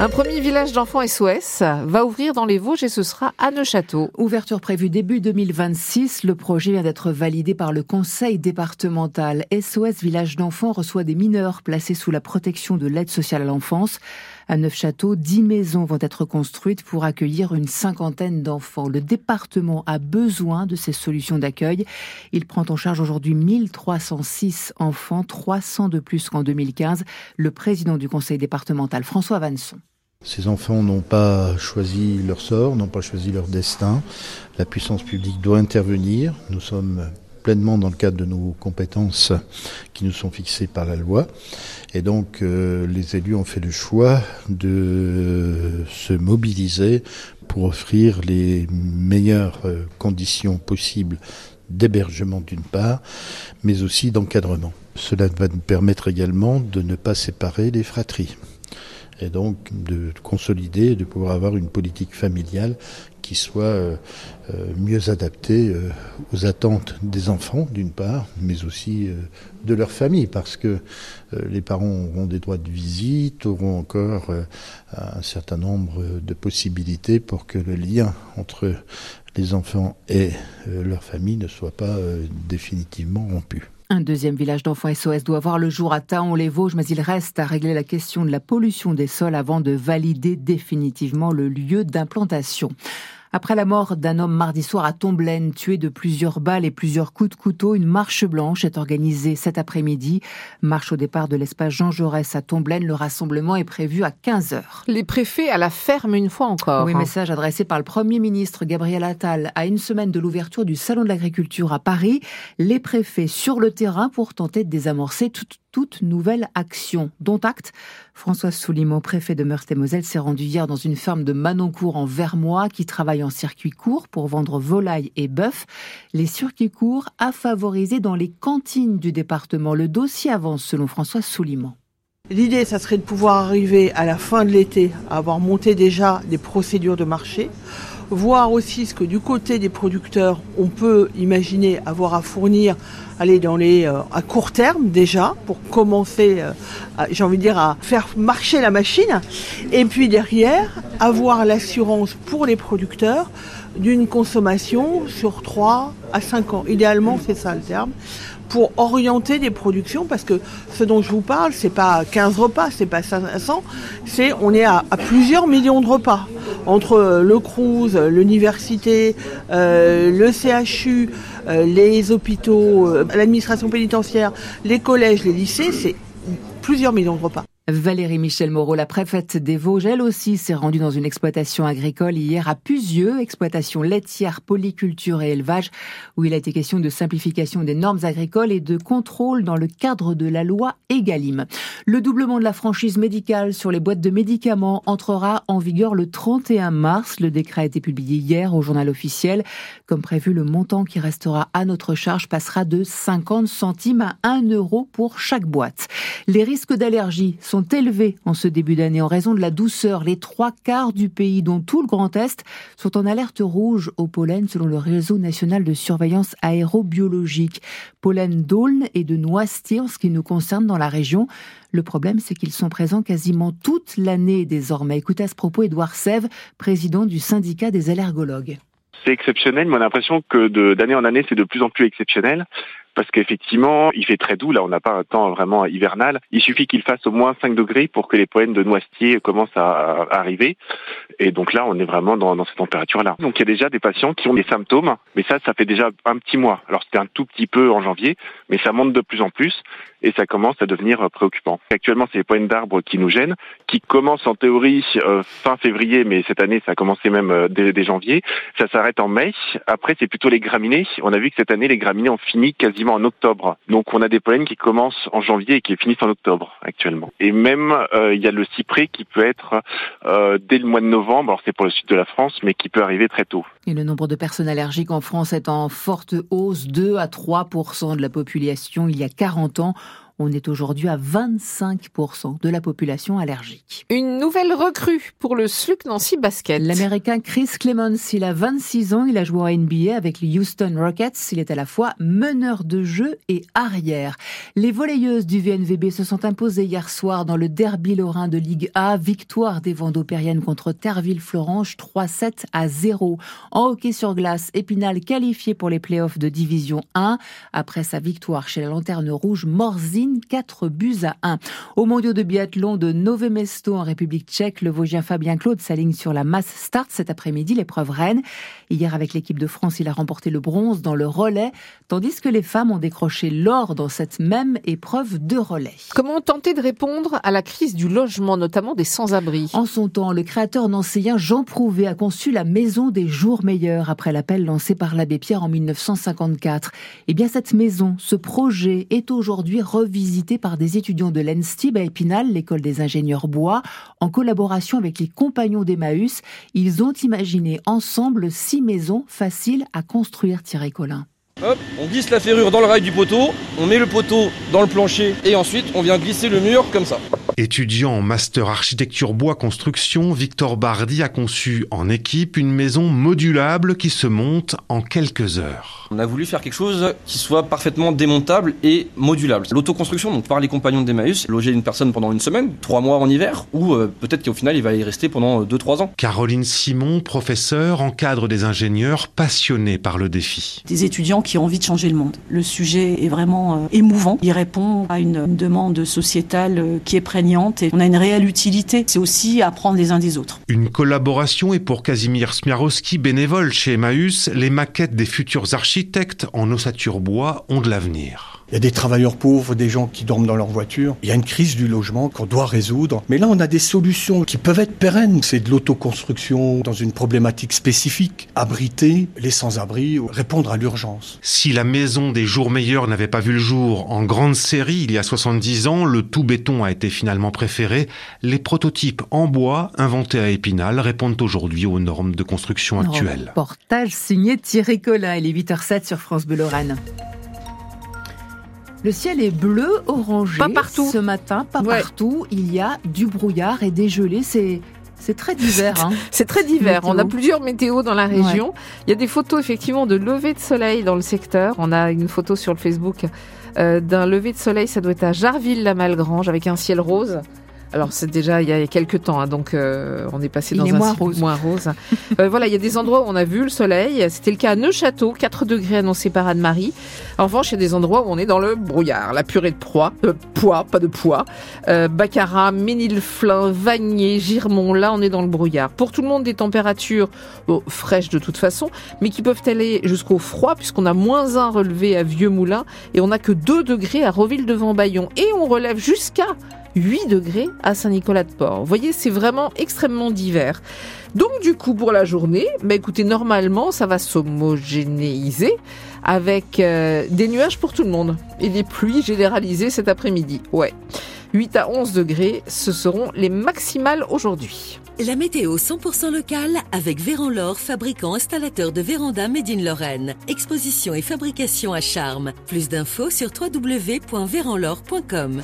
Un premier village d'enfants SOS va ouvrir dans les Vosges et ce sera à Neuchâteau. Ouverture prévue début 2026. Le projet vient d'être validé par le conseil départemental. SOS Village d'enfants reçoit des mineurs placés sous la protection de l'aide sociale à l'enfance. À Neufchâteau, dix maisons vont être construites pour accueillir une cinquantaine d'enfants. Le département a besoin de ces solutions d'accueil. Il prend en charge aujourd'hui 1306 enfants, 300 de plus qu'en 2015. Le président du conseil départemental, François Vanson. Ces enfants n'ont pas choisi leur sort, n'ont pas choisi leur destin. La puissance publique doit intervenir. Nous sommes pleinement dans le cadre de nos compétences qui nous sont fixées par la loi. Et donc euh, les élus ont fait le choix de se mobiliser pour offrir les meilleures euh, conditions possibles d'hébergement d'une part, mais aussi d'encadrement. Cela va nous permettre également de ne pas séparer les fratries et donc de consolider, de pouvoir avoir une politique familiale qui soit euh, euh, mieux adaptée euh, aux attentes des enfants d'une part, mais aussi de leur famille, parce que les parents auront des droits de visite, auront encore un certain nombre de possibilités pour que le lien entre les enfants et leur famille ne soit pas définitivement rompu. Un deuxième village d'enfants SOS doit voir le jour à Taon-les-Vosges, mais il reste à régler la question de la pollution des sols avant de valider définitivement le lieu d'implantation. Après la mort d'un homme mardi soir à Tomblaine, tué de plusieurs balles et plusieurs coups de couteau, une marche blanche est organisée cet après-midi. Marche au départ de l'espace Jean Jaurès à Tomblaine. Le rassemblement est prévu à 15 heures. Les préfets à la ferme une fois encore. Oui, message adressé par le Premier ministre Gabriel Attal à une semaine de l'ouverture du Salon de l'agriculture à Paris. Les préfets sur le terrain pour tenter de désamorcer toute toute nouvelle action. Dont acte, François Souliman, préfet de Meurthe-et-Moselle, s'est rendu hier dans une ferme de Manoncourt en Vermois qui travaille en circuit court pour vendre volailles et bœufs. Les circuits courts à favoriser dans les cantines du département. Le dossier avance selon François Souliman. L'idée, ça serait de pouvoir arriver à la fin de l'été à avoir monté déjà des procédures de marché voir aussi ce que du côté des producteurs, on peut imaginer avoir à fournir, aller dans les euh, à court terme déjà pour commencer, euh, j'ai envie de dire à faire marcher la machine, et puis derrière avoir l'assurance pour les producteurs d'une consommation sur 3 à 5 ans. Idéalement, c'est ça le terme pour orienter des productions parce que ce dont je vous parle, c'est pas 15 repas, c'est pas 500, c'est on est à, plusieurs millions de repas entre euh, le Cruz, l'université, euh, le CHU, euh, les hôpitaux, l'administration pénitentiaire, les collèges, les lycées, c'est plusieurs millions de repas. Valérie Michel Moreau, la préfète des Vosges, elle aussi s'est rendue dans une exploitation agricole hier à Puzieux, exploitation laitière, polyculture et élevage, où il a été question de simplification des normes agricoles et de contrôle dans le cadre de la loi Egalim. Le doublement de la franchise médicale sur les boîtes de médicaments entrera en vigueur le 31 mars. Le décret a été publié hier au journal officiel. Comme prévu, le montant qui restera à notre charge passera de 50 centimes à 1 euro pour chaque boîte. Les risques d'allergie sont élevés en ce début d'année en raison de la douceur. Les trois quarts du pays, dont tout le Grand Est, sont en alerte rouge au pollen selon le réseau national de surveillance aérobiologique. Pollen d'Aulne et de Noisetier en ce qui nous concerne dans la région. Le problème, c'est qu'ils sont présents quasiment toute l'année désormais. Écoutez à ce propos Édouard Sève, président du syndicat des allergologues c'est exceptionnel, mais on a l'impression que d'année en année, c'est de plus en plus exceptionnel parce qu'effectivement, il fait très doux. Là, on n'a pas un temps vraiment hivernal. Il suffit qu'il fasse au moins 5 degrés pour que les poènes de noisetier commencent à, arriver. Et donc là, on est vraiment dans, dans cette température-là. Donc il y a déjà des patients qui ont des symptômes, mais ça, ça fait déjà un petit mois. Alors c'était un tout petit peu en janvier, mais ça monte de plus en plus et ça commence à devenir préoccupant. Actuellement, c'est les poènes d'arbres qui nous gênent, qui commencent en théorie euh, fin février, mais cette année, ça a commencé même euh, dès, dès janvier. Ça s'arrête en mai. Après, c'est plutôt les graminées. On a vu que cette année, les graminées ont fini quasiment en octobre. Donc on a des pollens qui commencent en janvier et qui finissent en octobre actuellement. Et même euh, il y a le cyprès qui peut être euh, dès le mois de novembre, alors c'est pour le sud de la France, mais qui peut arriver très tôt. Et le nombre de personnes allergiques en France est en forte hausse, 2 à 3% de la population il y a 40 ans. On est aujourd'hui à 25% de la population allergique. Une nouvelle recrue pour le SLUC Nancy Basket. L'américain Chris Clemons, il a 26 ans, il a joué en NBA avec les Houston Rockets. Il est à la fois meneur de jeu et arrière. Les volleyeuses du VNVB se sont imposées hier soir dans le derby lorrain de Ligue A. Victoire des Vendopériennes contre Terville-Florange 3-7 à 0. En hockey sur glace, Épinal qualifié pour les playoffs de Division 1. Après sa victoire chez la Lanterne Rouge, Morzine 4 buts à 1. Au mondiaux de biathlon de Nové Mesto en République tchèque, le Vosgien Fabien Claude s'aligne sur la masse start cet après-midi, l'épreuve reine. Hier, avec l'équipe de France, il a remporté le bronze dans le relais, tandis que les femmes ont décroché l'or dans cette même épreuve de relais. Comment tenter de répondre à la crise du logement, notamment des sans-abri? En son temps, le créateur nancéen Jean Prouvé a conçu la Maison des Jours Meilleurs après l'appel lancé par l'abbé Pierre en 1954. Eh bien, cette maison, ce projet est aujourd'hui revisité par des étudiants de l'ENSTIB à Épinal, l'école des ingénieurs bois, en collaboration avec les compagnons d'Emmaüs. Ils ont imaginé ensemble six maisons faciles à construire, Thierry Collin. On glisse la ferrure dans le rail du poteau, on met le poteau dans le plancher et ensuite on vient glisser le mur comme ça. Étudiant en master architecture bois construction, Victor Bardi a conçu en équipe une maison modulable qui se monte en quelques heures. On a voulu faire quelque chose qui soit parfaitement démontable et modulable. L'autoconstruction, donc par les compagnons d'Emmaüs, loger une personne pendant une semaine, trois mois en hiver, ou euh, peut-être qu'au final il va y rester pendant deux, trois ans. Caroline Simon, professeure, encadre des ingénieurs passionnés par le défi. Des étudiants qui ont envie de changer le monde. Le sujet est vraiment euh, émouvant. Il répond à une, une demande sociétale euh, qui est prégnante et on a une réelle utilité. C'est aussi apprendre les uns des autres. Une collaboration et pour Casimir Smiarowski, bénévole chez Emmaüs, les maquettes des futurs architectes en ossature bois ont de l'avenir. Il y a des travailleurs pauvres, des gens qui dorment dans leur voiture. Il y a une crise du logement qu'on doit résoudre. Mais là, on a des solutions qui peuvent être pérennes. C'est de l'autoconstruction dans une problématique spécifique. Abriter les sans-abri, répondre à l'urgence. Si la maison des jours meilleurs n'avait pas vu le jour en grande série il y a 70 ans, le tout béton a été finalement préféré. Les prototypes en bois inventés à Épinal répondent aujourd'hui aux normes de construction actuelles. Reportage signé Thierry Collin. Il est 8h07 sur France Bleu Lorraine. Le ciel est bleu, orangé. Pas partout. Ce matin, pas Ouais. partout. Il y a du brouillard et des gelées. C'est, c'est très divers. Hein. C'est très divers. Météo. On a plusieurs météos dans la région. Il y a des photos effectivement de lever de soleil dans le secteur. On a une photo sur le Facebook euh, d'un lever de soleil. Ça doit être à Jarville-la-Malgrange avec un ciel rose. Alors c'est déjà il y a quelques temps, hein, donc euh, on est passé Il dans est un moins rose. moins rose. Euh, voilà, il y a des endroits où on a vu le soleil. C'était le cas à Neuchâteau, 4 degrés annoncés par Anne-Marie. En revanche, il y a des endroits où on est dans le brouillard, la purée de proie, euh, pois, pas de pois. Euh, Baccarat, Ménilflin, Vanier, Girmont, là on est dans le brouillard. Pour tout le monde, des températures bon, fraîches de toute façon, mais qui peuvent aller jusqu'au froid, puisqu'on a moins 1 relevé à Vieux-Moulin et on n'a que 2 degrés à Roville-devant-Bayon. Et on relève jusqu'à 8 degrés à Saint-Nicolas-de-Port. Vous voyez, c'est vraiment extrêmement divers. Donc du coup, pour la journée, bah, écoutez, normalement, ça va s'homogénéiser avec euh, des nuages pour tout le monde et des pluies généralisées cet après-midi. Ouais. 8 à 11 degrés, ce seront les maximales aujourd'hui. La météo 100% locale avec Véranlore, fabricant installateur de véranda Made in Lorraine. Exposition et fabrication à charme. Plus d'infos sur www.véranlore.com.